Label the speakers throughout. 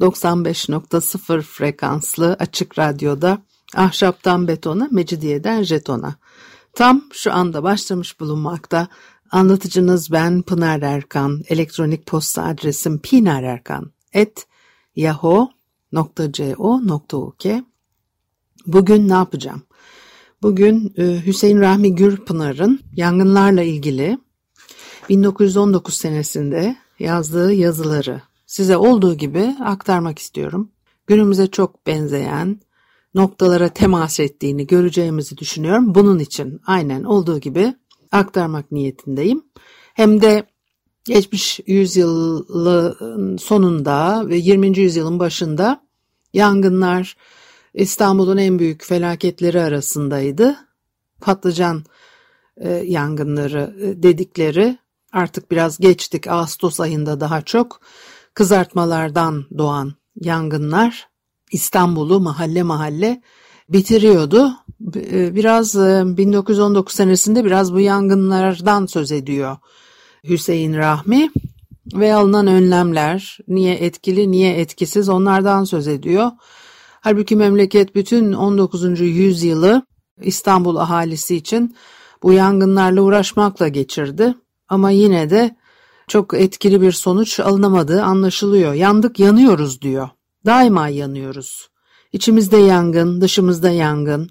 Speaker 1: 95.0 frekanslı açık radyoda ahşaptan betona, mecidiyeden jetona. Tam şu anda başlamış bulunmakta. Anlatıcınız ben Pınar Erkan. Elektronik posta adresim pinarerkan et yahoo.co.uk Bugün ne yapacağım? Bugün e, Hüseyin Rahmi Gürpınar'ın yangınlarla ilgili 1919 senesinde yazdığı yazıları size olduğu gibi aktarmak istiyorum. Günümüze çok benzeyen noktalara temas ettiğini göreceğimizi düşünüyorum. Bunun için aynen olduğu gibi aktarmak niyetindeyim. Hem de geçmiş yüzyılın sonunda ve 20. yüzyılın başında yangınlar İstanbul'un en büyük felaketleri arasındaydı. Patlıcan e, yangınları e, dedikleri artık biraz geçtik Ağustos ayında daha çok kızartmalardan doğan yangınlar İstanbul'u mahalle mahalle bitiriyordu. E, biraz 1919 senesinde biraz bu yangınlardan söz ediyor Hüseyin Rahmi ve alınan önlemler niye etkili niye etkisiz onlardan söz ediyor. Halbuki memleket bütün 19. yüzyılı İstanbul ahalisi için bu yangınlarla uğraşmakla geçirdi. Ama yine de çok etkili bir sonuç alınamadığı anlaşılıyor. Yandık yanıyoruz diyor. Daima yanıyoruz. İçimizde yangın, dışımızda yangın.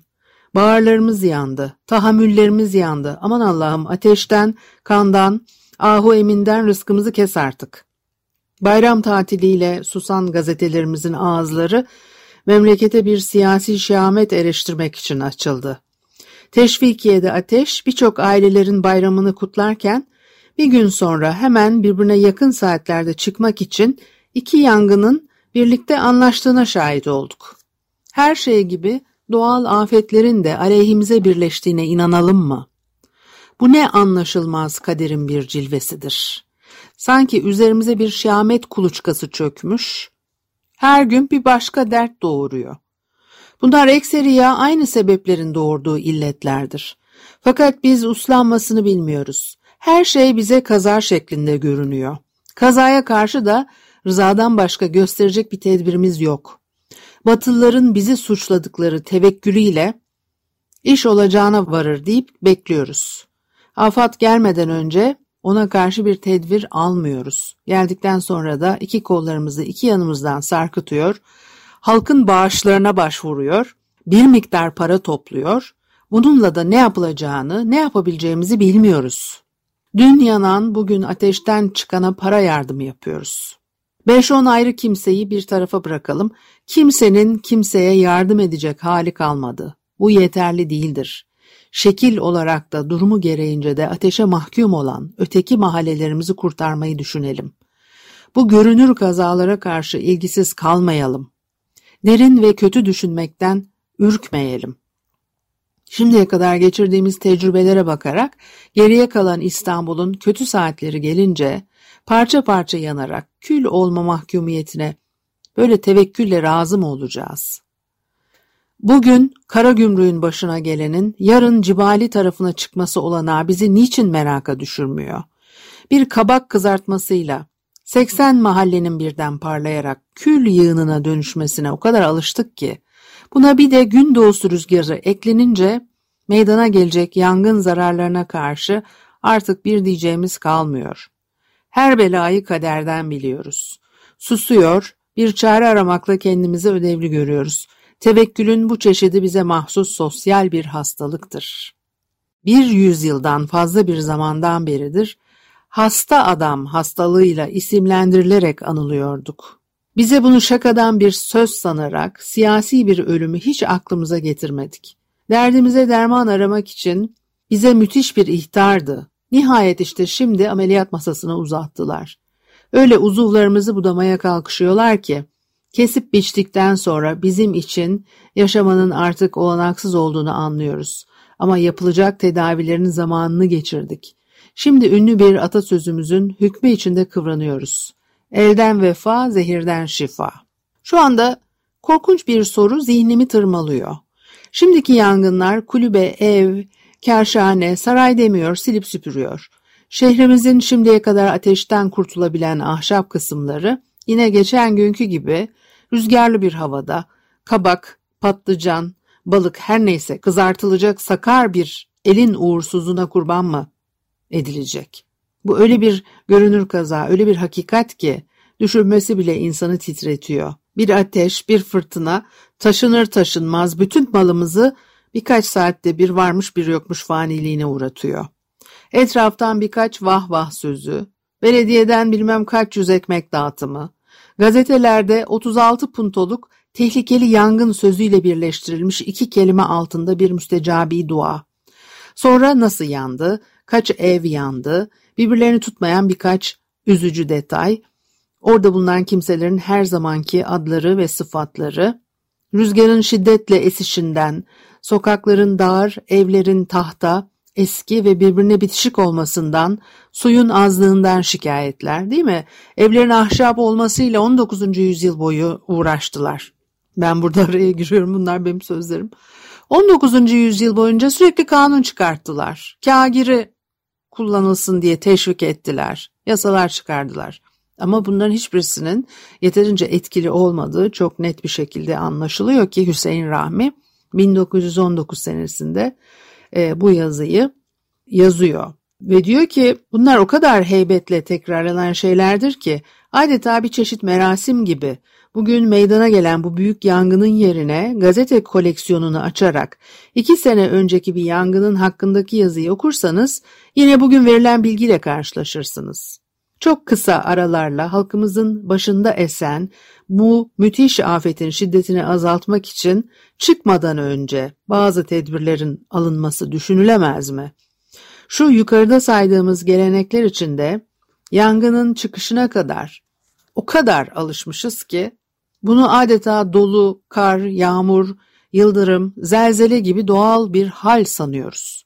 Speaker 1: Bağırlarımız yandı, tahammüllerimiz yandı. Aman Allah'ım ateşten, kandan, ahu eminden rızkımızı kes artık. Bayram tatiliyle susan gazetelerimizin ağızları memlekete bir siyasi şahamet eleştirmek için açıldı. Teşvikiye'de ateş birçok ailelerin bayramını kutlarken bir gün sonra hemen birbirine yakın saatlerde çıkmak için iki yangının birlikte anlaştığına şahit olduk. Her şey gibi doğal afetlerin de aleyhimize birleştiğine inanalım mı? Bu ne anlaşılmaz kaderin bir cilvesidir. Sanki üzerimize bir şahamet kuluçkası çökmüş, her gün bir başka dert doğuruyor. Bunlar ekseriya aynı sebeplerin doğurduğu illetlerdir. Fakat biz uslanmasını bilmiyoruz. Her şey bize kaza şeklinde görünüyor. Kazaya karşı da rızadan başka gösterecek bir tedbirimiz yok. Batılıların bizi suçladıkları tevekkülüyle iş olacağına varır deyip bekliyoruz. Afat gelmeden önce ona karşı bir tedbir almıyoruz. Geldikten sonra da iki kollarımızı iki yanımızdan sarkıtıyor, halkın bağışlarına başvuruyor, bir miktar para topluyor, bununla da ne yapılacağını, ne yapabileceğimizi bilmiyoruz. Dün yanan, bugün ateşten çıkana para yardımı yapıyoruz. Beş on ayrı kimseyi bir tarafa bırakalım, kimsenin kimseye yardım edecek hali kalmadı. Bu yeterli değildir şekil olarak da durumu gereğince de ateşe mahkum olan öteki mahallelerimizi kurtarmayı düşünelim. Bu görünür kazalara karşı ilgisiz kalmayalım. Derin ve kötü düşünmekten ürkmeyelim. Şimdiye kadar geçirdiğimiz tecrübelere bakarak geriye kalan İstanbul'un kötü saatleri gelince parça parça yanarak kül olma mahkumiyetine böyle tevekkülle razı mı olacağız? Bugün kara gümrüğün başına gelenin yarın Cibali tarafına çıkması olanağı bizi niçin meraka düşürmüyor? Bir kabak kızartmasıyla 80 mahallenin birden parlayarak kül yığınına dönüşmesine o kadar alıştık ki buna bir de gün doğusu rüzgarı eklenince meydana gelecek yangın zararlarına karşı artık bir diyeceğimiz kalmıyor. Her belayı kaderden biliyoruz. Susuyor, bir çare aramakla kendimizi ödevli görüyoruz. Tevekkülün bu çeşidi bize mahsus sosyal bir hastalıktır. Bir yüzyıldan fazla bir zamandan beridir hasta adam hastalığıyla isimlendirilerek anılıyorduk. Bize bunu şakadan bir söz sanarak siyasi bir ölümü hiç aklımıza getirmedik. Derdimize derman aramak için bize müthiş bir ihtardı. Nihayet işte şimdi ameliyat masasına uzattılar. Öyle uzuvlarımızı budamaya kalkışıyorlar ki Kesip biçtikten sonra bizim için yaşamanın artık olanaksız olduğunu anlıyoruz. Ama yapılacak tedavilerin zamanını geçirdik. Şimdi ünlü bir atasözümüzün hükmü içinde kıvranıyoruz. Elden vefa, zehirden şifa. Şu anda korkunç bir soru zihnimi tırmalıyor. Şimdiki yangınlar kulübe, ev, kerşane, saray demiyor, silip süpürüyor. Şehrimizin şimdiye kadar ateşten kurtulabilen ahşap kısımları yine geçen günkü gibi rüzgarlı bir havada kabak, patlıcan, balık her neyse kızartılacak sakar bir elin uğursuzluğuna kurban mı edilecek? Bu öyle bir görünür kaza, öyle bir hakikat ki düşünmesi bile insanı titretiyor. Bir ateş, bir fırtına taşınır taşınmaz bütün malımızı birkaç saatte bir varmış bir yokmuş faniliğine uğratıyor. Etraftan birkaç vah vah sözü, belediyeden bilmem kaç yüz ekmek dağıtımı, gazetelerde 36 puntoluk tehlikeli yangın sözüyle birleştirilmiş iki kelime altında bir müstecabi dua. Sonra nasıl yandı, kaç ev yandı, birbirlerini tutmayan birkaç üzücü detay, orada bulunan kimselerin her zamanki adları ve sıfatları, rüzgarın şiddetle esişinden, sokakların dar, evlerin tahta, eski ve birbirine bitişik olmasından, suyun azlığından şikayetler değil mi? Evlerin ahşap olmasıyla 19. yüzyıl boyu uğraştılar. Ben burada araya giriyorum bunlar benim sözlerim. 19. yüzyıl boyunca sürekli kanun çıkarttılar. Kagiri kullanılsın diye teşvik ettiler. Yasalar çıkardılar. Ama bunların hiçbirisinin yeterince etkili olmadığı çok net bir şekilde anlaşılıyor ki Hüseyin Rahmi 1919 senesinde e, bu yazıyı yazıyor. Ve diyor ki bunlar o kadar heybetle tekrarlanan şeylerdir ki adeta bir çeşit merasim gibi bugün meydana gelen bu büyük yangının yerine gazete koleksiyonunu açarak iki sene önceki bir yangının hakkındaki yazıyı okursanız yine bugün verilen bilgiyle karşılaşırsınız. Çok kısa aralarla halkımızın başında esen bu müthiş afetin şiddetini azaltmak için çıkmadan önce bazı tedbirlerin alınması düşünülemez mi? Şu yukarıda saydığımız gelenekler içinde yangının çıkışına kadar o kadar alışmışız ki bunu adeta dolu, kar, yağmur, yıldırım, zelzele gibi doğal bir hal sanıyoruz.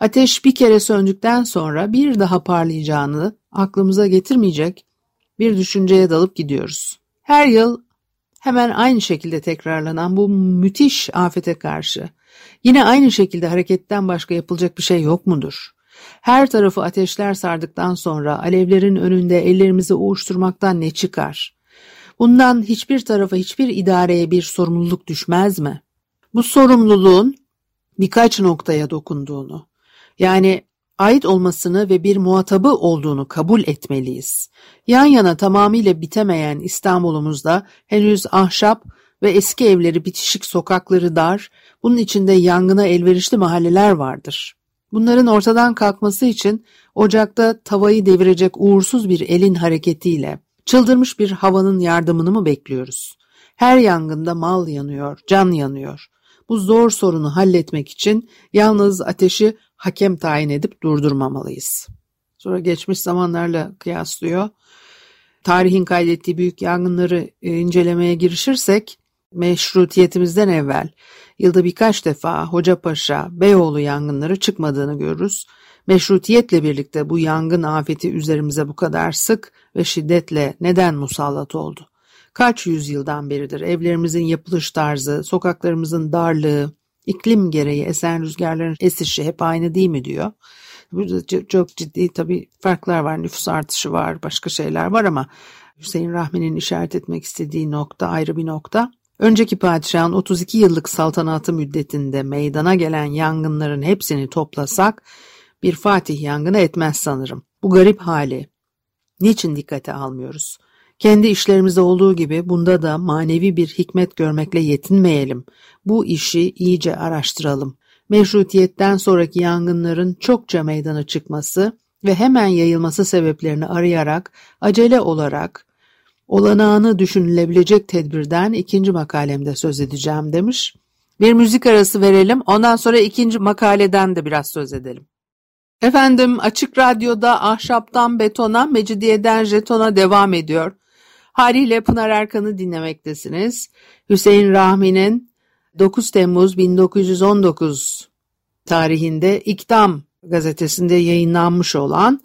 Speaker 1: Ateş bir kere söndükten sonra bir daha parlayacağını aklımıza getirmeyecek bir düşünceye dalıp gidiyoruz. Her yıl hemen aynı şekilde tekrarlanan bu müthiş afete karşı yine aynı şekilde hareketten başka yapılacak bir şey yok mudur? Her tarafı ateşler sardıktan sonra alevlerin önünde ellerimizi uğuşturmaktan ne çıkar? Bundan hiçbir tarafa hiçbir idareye bir sorumluluk düşmez mi? Bu sorumluluğun birkaç noktaya dokunduğunu, yani ait olmasını ve bir muhatabı olduğunu kabul etmeliyiz. Yan yana tamamıyla bitemeyen İstanbul'umuzda henüz ahşap ve eski evleri bitişik sokakları dar, bunun içinde yangına elverişli mahalleler vardır. Bunların ortadan kalkması için ocakta tavayı devirecek uğursuz bir elin hareketiyle, çıldırmış bir havanın yardımını mı bekliyoruz? Her yangında mal yanıyor, can yanıyor. Bu zor sorunu halletmek için yalnız ateşi hakem tayin edip durdurmamalıyız. Sonra geçmiş zamanlarla kıyaslıyor. Tarihin kaydettiği büyük yangınları e, incelemeye girişirsek meşrutiyetimizden evvel yılda birkaç defa Hocapaşa, Beyoğlu yangınları çıkmadığını görürüz. Meşrutiyetle birlikte bu yangın afeti üzerimize bu kadar sık ve şiddetle neden musallat oldu? Kaç yüzyıldan beridir evlerimizin yapılış tarzı, sokaklarımızın darlığı, iklim gereği esen rüzgarların esişi hep aynı değil mi diyor. Burada çok ciddi tabii farklar var. Nüfus artışı var, başka şeyler var ama Hüseyin Rahmi'nin işaret etmek istediği nokta ayrı bir nokta. Önceki padişahın 32 yıllık saltanatı müddetinde meydana gelen yangınların hepsini toplasak bir Fatih yangını etmez sanırım. Bu garip hali niçin dikkate almıyoruz? Kendi işlerimizde olduğu gibi bunda da manevi bir hikmet görmekle yetinmeyelim. Bu işi iyice araştıralım. Meşrutiyetten sonraki yangınların çokça meydana çıkması ve hemen yayılması sebeplerini arayarak, acele olarak, olanağını düşünülebilecek tedbirden ikinci makalemde söz edeceğim demiş. Bir müzik arası verelim, ondan sonra ikinci makaleden de biraz söz edelim. Efendim Açık Radyo'da ahşaptan betona, mecidiyeden jetona devam ediyor. Haliyle Pınar Erkan'ı dinlemektesiniz. Hüseyin Rahmi'nin 9 Temmuz 1919 tarihinde İktam gazetesinde yayınlanmış olan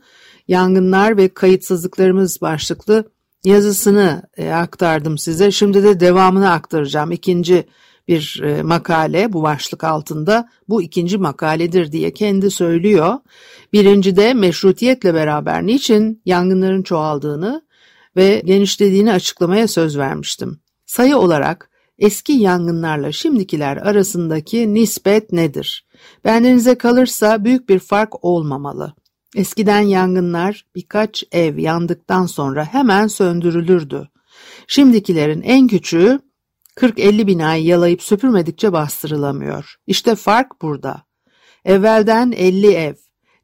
Speaker 1: Yangınlar ve Kayıtsızlıklarımız başlıklı yazısını e, aktardım size. Şimdi de devamını aktaracağım. İkinci bir e, makale bu başlık altında bu ikinci makaledir diye kendi söylüyor. Birinci de meşrutiyetle beraber niçin yangınların çoğaldığını ve genişlediğini açıklamaya söz vermiştim. Sayı olarak eski yangınlarla şimdikiler arasındaki nispet nedir? Bendenize kalırsa büyük bir fark olmamalı. Eskiden yangınlar birkaç ev yandıktan sonra hemen söndürülürdü. Şimdikilerin en küçüğü 40-50 binayı yalayıp süpürmedikçe bastırılamıyor. İşte fark burada. Evvelden 50 ev,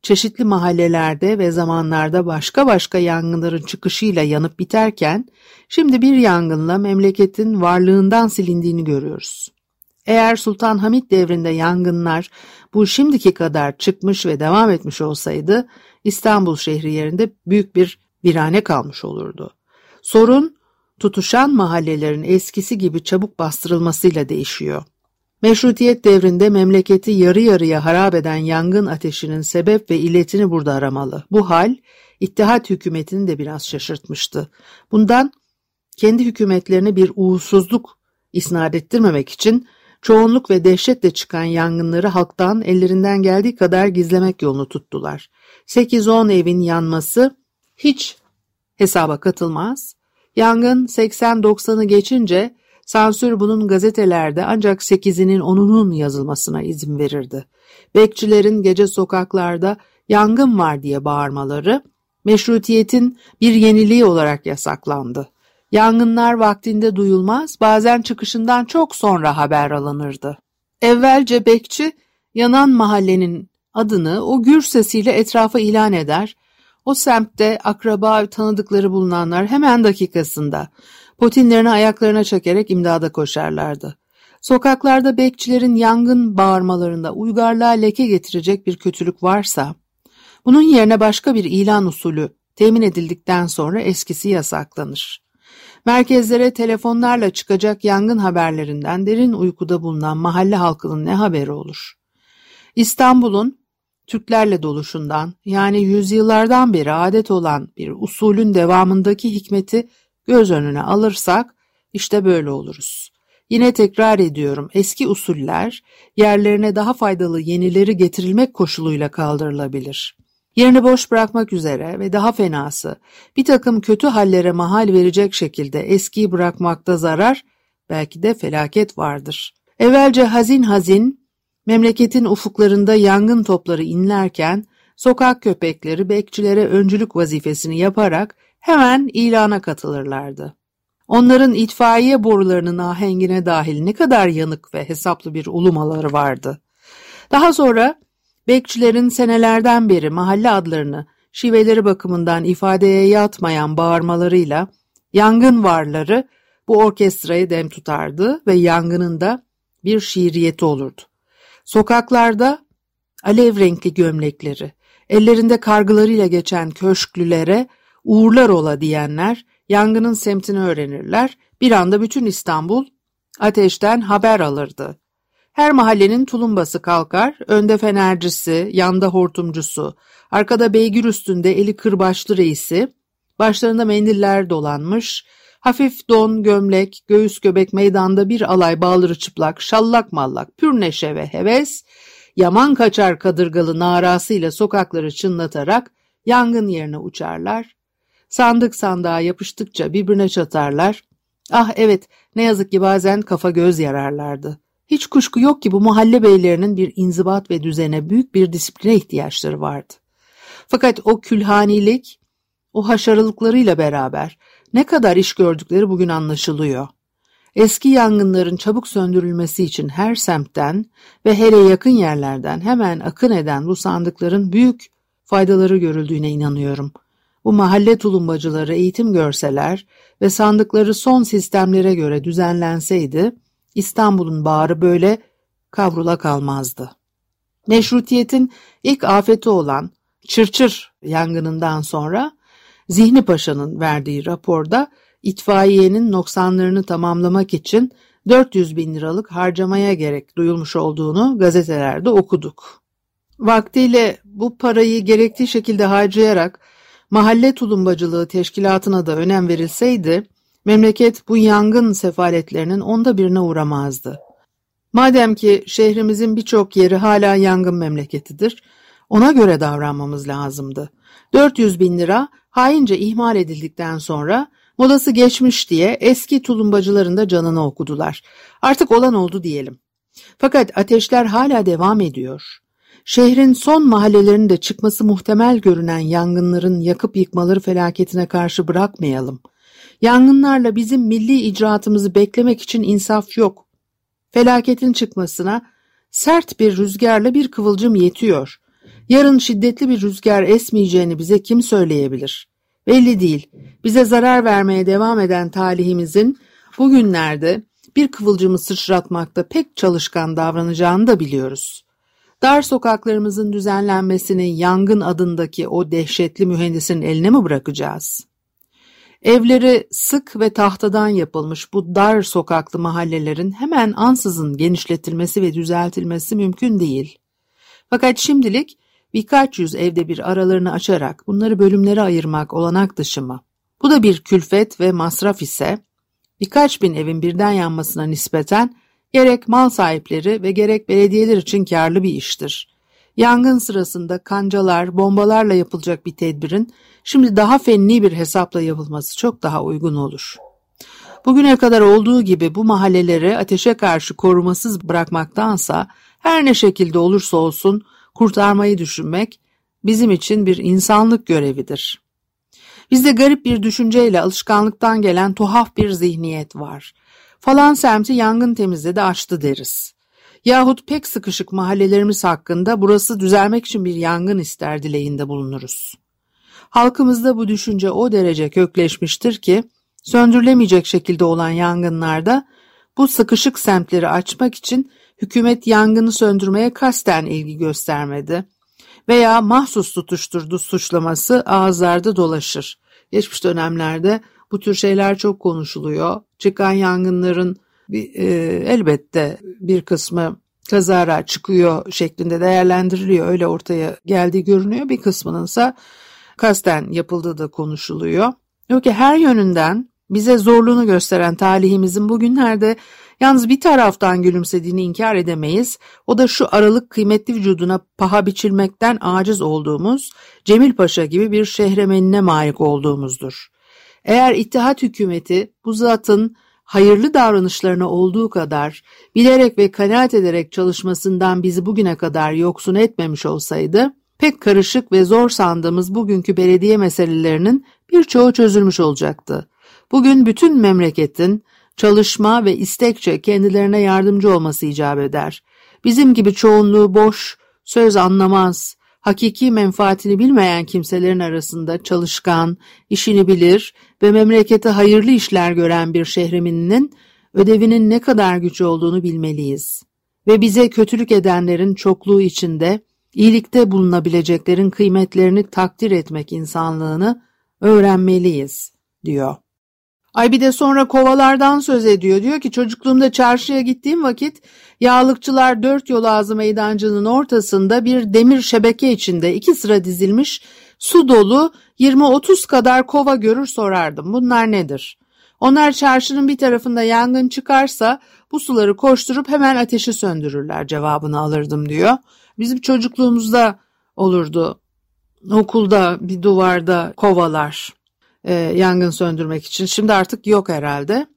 Speaker 1: çeşitli mahallelerde ve zamanlarda başka başka yangınların çıkışıyla yanıp biterken, şimdi bir yangınla memleketin varlığından silindiğini görüyoruz. Eğer Sultan Hamit devrinde yangınlar bu şimdiki kadar çıkmış ve devam etmiş olsaydı, İstanbul şehri yerinde büyük bir virane kalmış olurdu. Sorun, tutuşan mahallelerin eskisi gibi çabuk bastırılmasıyla değişiyor. Meşrutiyet devrinde memleketi yarı yarıya harap eden yangın ateşinin sebep ve illetini burada aramalı. Bu hal İttihat hükümetini de biraz şaşırtmıştı. Bundan kendi hükümetlerine bir uğursuzluk isnat ettirmemek için çoğunluk ve dehşetle çıkan yangınları halktan ellerinden geldiği kadar gizlemek yolunu tuttular. 8-10 evin yanması hiç hesaba katılmaz. Yangın 80-90'ı geçince sansür bunun gazetelerde ancak 8'inin 10'unun yazılmasına izin verirdi. Bekçilerin gece sokaklarda yangın var diye bağırmaları meşrutiyetin bir yeniliği olarak yasaklandı. Yangınlar vaktinde duyulmaz, bazen çıkışından çok sonra haber alınırdı. Evvelce bekçi yanan mahallenin adını o gür sesiyle etrafa ilan eder, o semtte akraba tanıdıkları bulunanlar hemen dakikasında potinlerini ayaklarına çekerek imdada koşarlardı. Sokaklarda bekçilerin yangın bağırmalarında uygarlığa leke getirecek bir kötülük varsa, bunun yerine başka bir ilan usulü temin edildikten sonra eskisi yasaklanır. Merkezlere telefonlarla çıkacak yangın haberlerinden derin uykuda bulunan mahalle halkının ne haberi olur? İstanbul'un Türklerle doluşundan yani yüzyıllardan beri adet olan bir usulün devamındaki hikmeti göz önüne alırsak işte böyle oluruz. Yine tekrar ediyorum eski usuller yerlerine daha faydalı yenileri getirilmek koşuluyla kaldırılabilir. Yerini boş bırakmak üzere ve daha fenası bir takım kötü hallere mahal verecek şekilde eskiyi bırakmakta zarar belki de felaket vardır. Evvelce hazin hazin memleketin ufuklarında yangın topları inlerken sokak köpekleri bekçilere öncülük vazifesini yaparak hemen ilana katılırlardı. Onların itfaiye borularının ahengine dahil ne kadar yanık ve hesaplı bir ulumaları vardı. Daha sonra bekçilerin senelerden beri mahalle adlarını şiveleri bakımından ifadeye yatmayan bağırmalarıyla yangın varları bu orkestrayı dem tutardı ve yangının da bir şiiriyeti olurdu. Sokaklarda alev renkli gömlekleri, ellerinde kargılarıyla geçen köşklülere uğurlar ola diyenler yangının semtini öğrenirler. Bir anda bütün İstanbul ateşten haber alırdı. Her mahallenin tulumbası kalkar, önde fenercisi, yanda hortumcusu, arkada beygir üstünde eli kırbaçlı reisi, başlarında mendiller dolanmış, hafif don, gömlek, göğüs göbek meydanda bir alay bağları çıplak, şallak mallak, pür neşe ve heves, yaman kaçar kadırgalı narasıyla sokakları çınlatarak yangın yerine uçarlar, sandık sandığa yapıştıkça birbirine çatarlar, ah evet ne yazık ki bazen kafa göz yararlardı. Hiç kuşku yok ki bu mahalle beylerinin bir inzibat ve düzene büyük bir disipline ihtiyaçları vardı. Fakat o külhanilik, o haşarılıklarıyla beraber ne kadar iş gördükleri bugün anlaşılıyor. Eski yangınların çabuk söndürülmesi için her semtten ve hele yakın yerlerden hemen akın eden bu sandıkların büyük faydaları görüldüğüne inanıyorum. Bu mahalle tulumbacıları eğitim görseler ve sandıkları son sistemlere göre düzenlenseydi, İstanbul'un bağrı böyle kavrula kalmazdı. Meşrutiyetin ilk afeti olan Çırçır yangınından sonra Zihni Paşa'nın verdiği raporda itfaiyenin noksanlarını tamamlamak için 400 bin liralık harcamaya gerek duyulmuş olduğunu gazetelerde okuduk. Vaktiyle bu parayı gerektiği şekilde harcayarak mahalle tulumbacılığı teşkilatına da önem verilseydi, memleket bu yangın sefaletlerinin onda birine uğramazdı. Madem ki şehrimizin birçok yeri hala yangın memleketidir, ona göre davranmamız lazımdı. 400 bin lira haince ihmal edildikten sonra modası geçmiş diye eski tulumbacıların da canını okudular. Artık olan oldu diyelim. Fakat ateşler hala devam ediyor. Şehrin son mahallelerinde çıkması muhtemel görünen yangınların yakıp yıkmaları felaketine karşı bırakmayalım. Yangınlarla bizim milli icraatımızı beklemek için insaf yok. Felaketin çıkmasına sert bir rüzgarla bir kıvılcım yetiyor. Yarın şiddetli bir rüzgar esmeyeceğini bize kim söyleyebilir? Belli değil. Bize zarar vermeye devam eden talihimizin bugünlerde bir kıvılcımı sıçratmakta pek çalışkan davranacağını da biliyoruz. Dar sokaklarımızın düzenlenmesini yangın adındaki o dehşetli mühendisin eline mi bırakacağız? Evleri sık ve tahtadan yapılmış bu dar sokaklı mahallelerin hemen ansızın genişletilmesi ve düzeltilmesi mümkün değil. Fakat şimdilik birkaç yüz evde bir aralarını açarak bunları bölümlere ayırmak olanak dışı mı? Bu da bir külfet ve masraf ise birkaç bin evin birden yanmasına nispeten gerek mal sahipleri ve gerek belediyeler için karlı bir iştir. Yangın sırasında kancalar, bombalarla yapılacak bir tedbirin şimdi daha fenni bir hesapla yapılması çok daha uygun olur. Bugüne kadar olduğu gibi bu mahalleleri ateşe karşı korumasız bırakmaktansa her ne şekilde olursa olsun kurtarmayı düşünmek bizim için bir insanlık görevidir. Bizde garip bir düşünceyle alışkanlıktan gelen tuhaf bir zihniyet var. Falan semti yangın temizledi açtı deriz. Yahut pek sıkışık mahallelerimiz hakkında burası düzelmek için bir yangın ister dileğinde bulunuruz. Halkımızda bu düşünce o derece kökleşmiştir ki söndürülemeyecek şekilde olan yangınlarda bu sıkışık semtleri açmak için hükümet yangını söndürmeye kasten ilgi göstermedi veya mahsus tutuşturdu suçlaması ağızlarda dolaşır. Geçmiş dönemlerde bu tür şeyler çok konuşuluyor. Çıkan yangınların bir, e, elbette bir kısmı kazara çıkıyor şeklinde değerlendiriliyor. Öyle ortaya geldiği görünüyor. Bir kısmının ise kasten yapıldığı da konuşuluyor. Yok ki her yönünden bize zorluğunu gösteren talihimizin bugünlerde yalnız bir taraftan gülümsediğini inkar edemeyiz. O da şu aralık kıymetli vücuduna paha biçilmekten aciz olduğumuz Cemil Paşa gibi bir şehremenine malik olduğumuzdur. Eğer ittihat hükümeti bu zatın hayırlı davranışlarına olduğu kadar bilerek ve kanaat ederek çalışmasından bizi bugüne kadar yoksun etmemiş olsaydı, pek karışık ve zor sandığımız bugünkü belediye meselelerinin birçoğu çözülmüş olacaktı. Bugün bütün memleketin çalışma ve istekçe kendilerine yardımcı olması icap eder. Bizim gibi çoğunluğu boş, söz anlamaz, hakiki menfaatini bilmeyen kimselerin arasında çalışkan, işini bilir ve memlekete hayırlı işler gören bir şehriminin ödevinin ne kadar güç olduğunu bilmeliyiz. Ve bize kötülük edenlerin çokluğu içinde iyilikte bulunabileceklerin kıymetlerini takdir etmek insanlığını öğrenmeliyiz, diyor. Ay bir de sonra kovalardan söz ediyor. Diyor ki çocukluğumda çarşıya gittiğim vakit yağlıkçılar dört yol ağzı meydancının ortasında bir demir şebeke içinde iki sıra dizilmiş su dolu 20-30 kadar kova görür sorardım. Bunlar nedir? Onlar çarşının bir tarafında yangın çıkarsa bu suları koşturup hemen ateşi söndürürler cevabını alırdım diyor. Bizim çocukluğumuzda olurdu okulda bir duvarda kovalar e, yangın söndürmek için. Şimdi artık yok herhalde.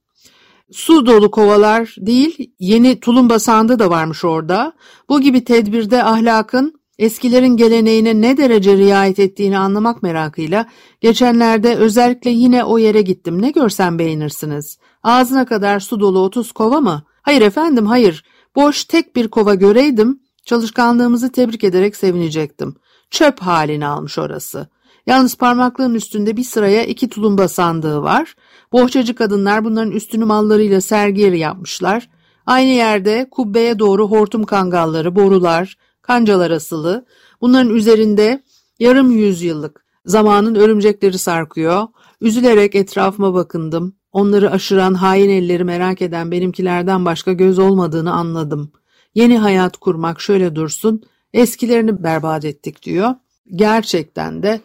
Speaker 1: Su dolu kovalar değil, yeni tulumba sandığı da varmış orada. Bu gibi tedbirde ahlakın eskilerin geleneğine ne derece riayet ettiğini anlamak merakıyla geçenlerde özellikle yine o yere gittim. Ne görsem beğenirsiniz. Ağzına kadar su dolu 30 kova mı? Hayır efendim hayır. Boş tek bir kova göreydim. Çalışkanlığımızı tebrik ederek sevinecektim. Çöp halini almış orası. Yalnız parmaklığın üstünde bir sıraya iki tulumba sandığı var. Bohçacı kadınlar bunların üstünü mallarıyla sergi yeri yapmışlar. Aynı yerde kubbeye doğru hortum kangalları, borular, kancalar asılı. Bunların üzerinde yarım yüzyıllık zamanın örümcekleri sarkıyor. Üzülerek etrafıma bakındım. Onları aşıran hain elleri merak eden benimkilerden başka göz olmadığını anladım. Yeni hayat kurmak şöyle dursun, eskilerini berbat ettik diyor. Gerçekten de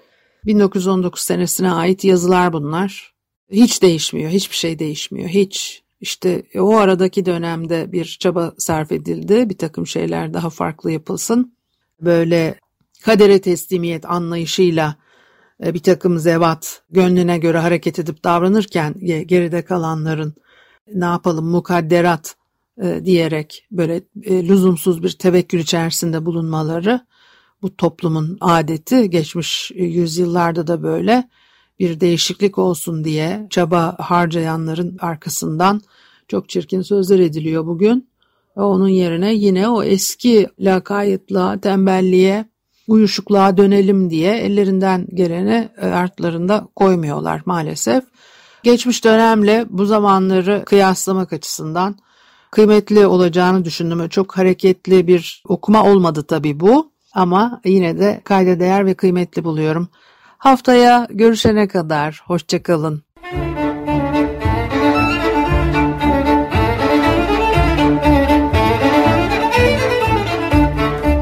Speaker 1: 1919 senesine ait yazılar bunlar. Hiç değişmiyor, hiçbir şey değişmiyor, hiç. İşte o aradaki dönemde bir çaba sarf edildi, bir takım şeyler daha farklı yapılsın. Böyle kadere teslimiyet anlayışıyla e, bir takım zevat gönlüne göre hareket edip davranırken geride kalanların ne yapalım mukadderat e, diyerek böyle e, lüzumsuz bir tevekkül içerisinde bulunmaları bu toplumun adeti geçmiş yüzyıllarda da böyle bir değişiklik olsun diye çaba harcayanların arkasından çok çirkin sözler ediliyor bugün. Ve onun yerine yine o eski lakaytlığa, tembelliğe, uyuşukluğa dönelim diye ellerinden geleni e, artlarında koymuyorlar maalesef. Geçmiş dönemle bu zamanları kıyaslamak açısından kıymetli olacağını düşündüm. Çok hareketli bir okuma olmadı tabii bu ama yine de kayda değer ve kıymetli buluyorum. Haftaya görüşene kadar hoşçakalın.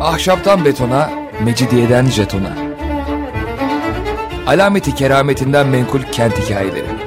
Speaker 2: Ahşaptan betona, mecidiyeden jetona. Alameti kerametinden menkul kent hikayeleri.